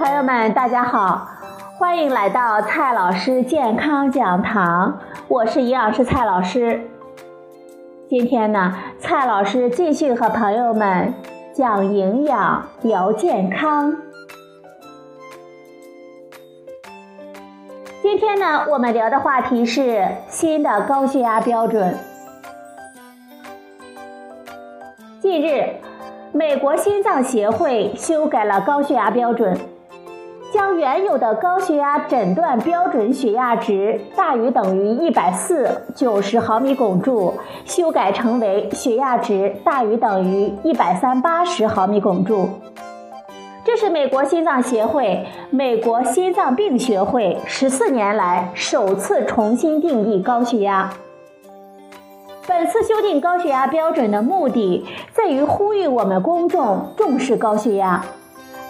朋友们，大家好，欢迎来到蔡老师健康讲堂，我是营养师蔡老师。今天呢，蔡老师继续和朋友们讲营养、聊健康。今天呢，我们聊的话题是新的高血压标准。近日，美国心脏协会修改了高血压标准。将原有的高血压诊断标准血压值大于等于一百四九十毫米汞柱修改成为血压值大于等于一百三八十毫米汞柱。这是美国心脏协会、美国心脏病学会十四年来首次重新定义高血压。本次修订高血压标准的目的在于呼吁我们公众重视高血压。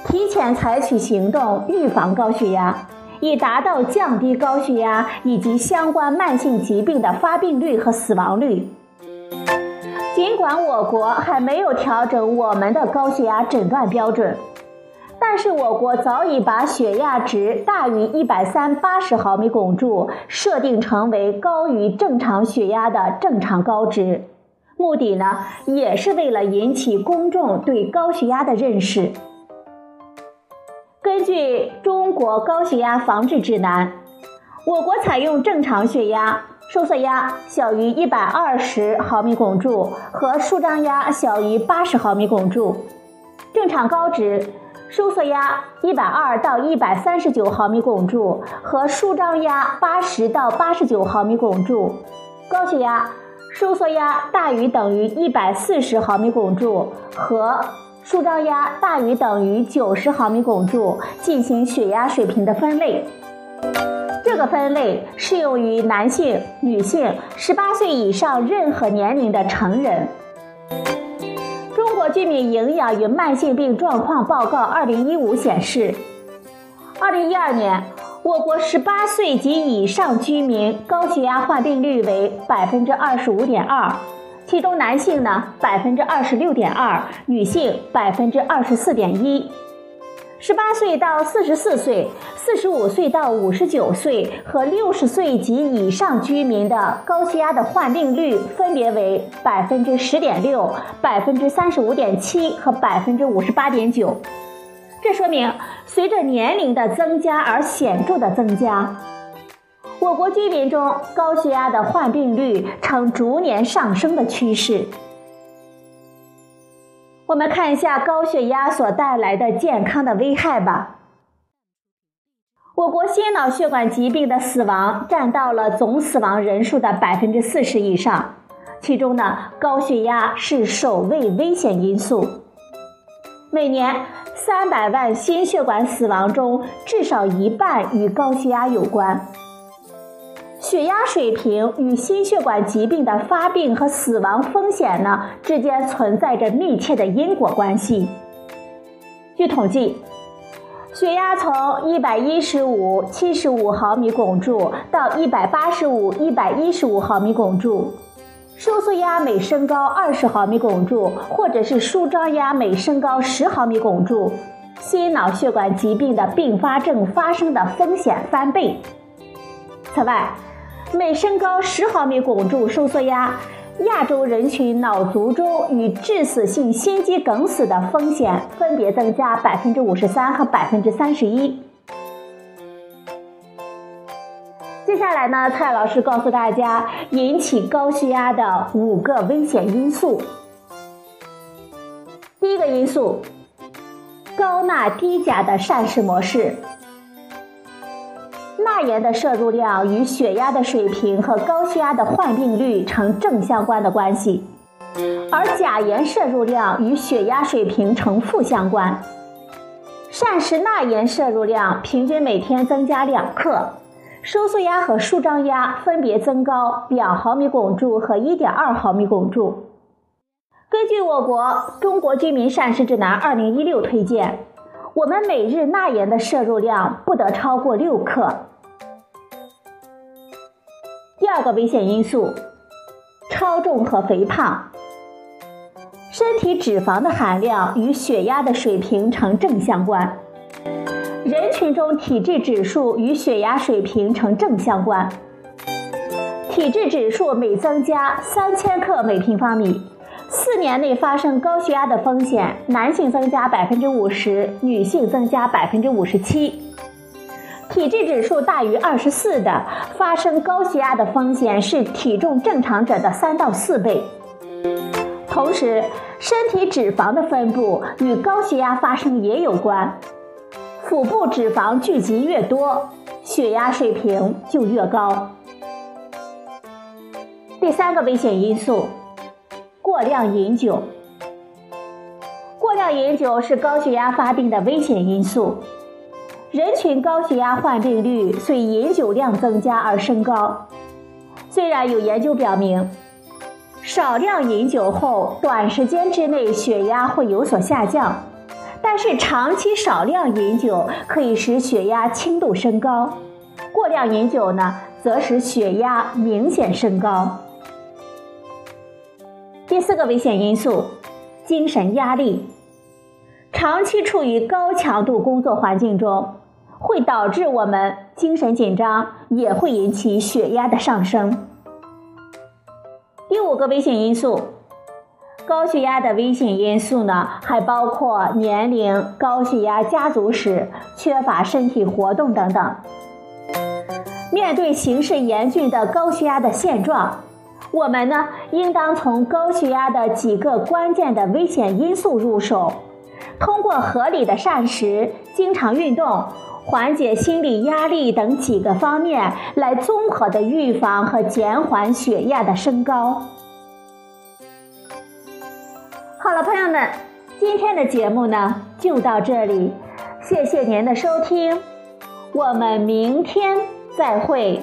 提前采取行动预防高血压，以达到降低高血压以及相关慢性疾病的发病率和死亡率。尽管我国还没有调整我们的高血压诊断标准，但是我国早已把血压值大于一百三八十毫米汞柱设定成为高于正常血压的正常高值，目的呢，也是为了引起公众对高血压的认识。根据《中国高血压防治指南》，我国采用正常血压，收缩压小于一百二十毫米汞柱和舒张压小于八十毫米汞柱；正常高值，收缩压一百二到一百三十九毫米汞柱和舒张压八十到八十九毫米汞柱；高血压，收缩压大于等于一百四十毫米汞柱和。舒张压大于等于九十毫米汞柱进行血压水平的分类，这个分类适用于男性、女性、十八岁以上任何年龄的成人。中国居民营养与慢性病状况报告二零一五显示，二零一二年我国十八岁及以上居民高血压患病率为百分之二十五点二。其中男性呢百分之二十六点二，女性百分之二十四点一。十八岁到四十四岁、四十五岁到五十九岁和六十岁及以上居民的高血压的患病率分别为百分之十点六、百分之三十五点七和百分之五十八点九。这说明随着年龄的增加而显著的增加。我国居民中高血压的患病率呈逐年上升的趋势。我们看一下高血压所带来的健康的危害吧。我国心脑血管疾病的死亡占到了总死亡人数的百分之四十以上，其中呢，高血压是首位危险因素。每年三百万心血管死亡中，至少一半与高血压有关。血压水平与心血管疾病的发病和死亡风险呢之间存在着密切的因果关系。据统计，血压从一百一十五、七十五毫米汞柱到一百八十五、一百一十五毫米汞柱，收缩压每升高二十毫米汞柱，或者是舒张压每升高十毫米汞柱，心脑血管疾病的并发症发生的风险翻倍。此外，每升高十毫米汞柱收缩压，亚洲人群脑卒中与致死性心肌梗死的风险分别增加百分之五十三和百分之三十一。接下来呢，蔡老师告诉大家引起高血压的五个危险因素。第一个因素，高钠低钾的膳食模式。钠盐的摄入量与血压的水平和高血压的患病率呈正相关的关系，而钾盐摄入量与血压水平呈负相关。膳食钠盐摄入量平均每天增加两克，收缩压和舒张压分别增高两毫米汞柱和一点二毫米汞柱。根据我国《中国居民膳食指南（二零一六）》推荐，我们每日钠盐的摄入量不得超过六克。第二个危险因素，超重和肥胖。身体脂肪的含量与血压的水平呈正相关。人群中体质指数与血压水平呈正相关。体质指数每增加三千克每平方米，四年内发生高血压的风险，男性增加百分之五十，女性增加百分之五十七。体质指数大于二十四的，发生高血压的风险是体重正常者的三到四倍。同时，身体脂肪的分布与高血压发生也有关，腹部脂肪聚集越多，血压水平就越高。第三个危险因素，过量饮酒。过量饮酒是高血压发病的危险因素。人群高血压患病率随饮酒量增加而升高。虽然有研究表明，少量饮酒后短时间之内血压会有所下降，但是长期少量饮酒可以使血压轻度升高。过量饮酒呢，则使血压明显升高。第四个危险因素，精神压力。长期处于高强度工作环境中。会导致我们精神紧张，也会引起血压的上升。第五个危险因素，高血压的危险因素呢，还包括年龄、高血压家族史、缺乏身体活动等等。面对形势严峻的高血压的现状，我们呢，应当从高血压的几个关键的危险因素入手，通过合理的膳食、经常运动。缓解心理压力等几个方面，来综合的预防和减缓血压的升高。好了，朋友们，今天的节目呢就到这里，谢谢您的收听，我们明天再会。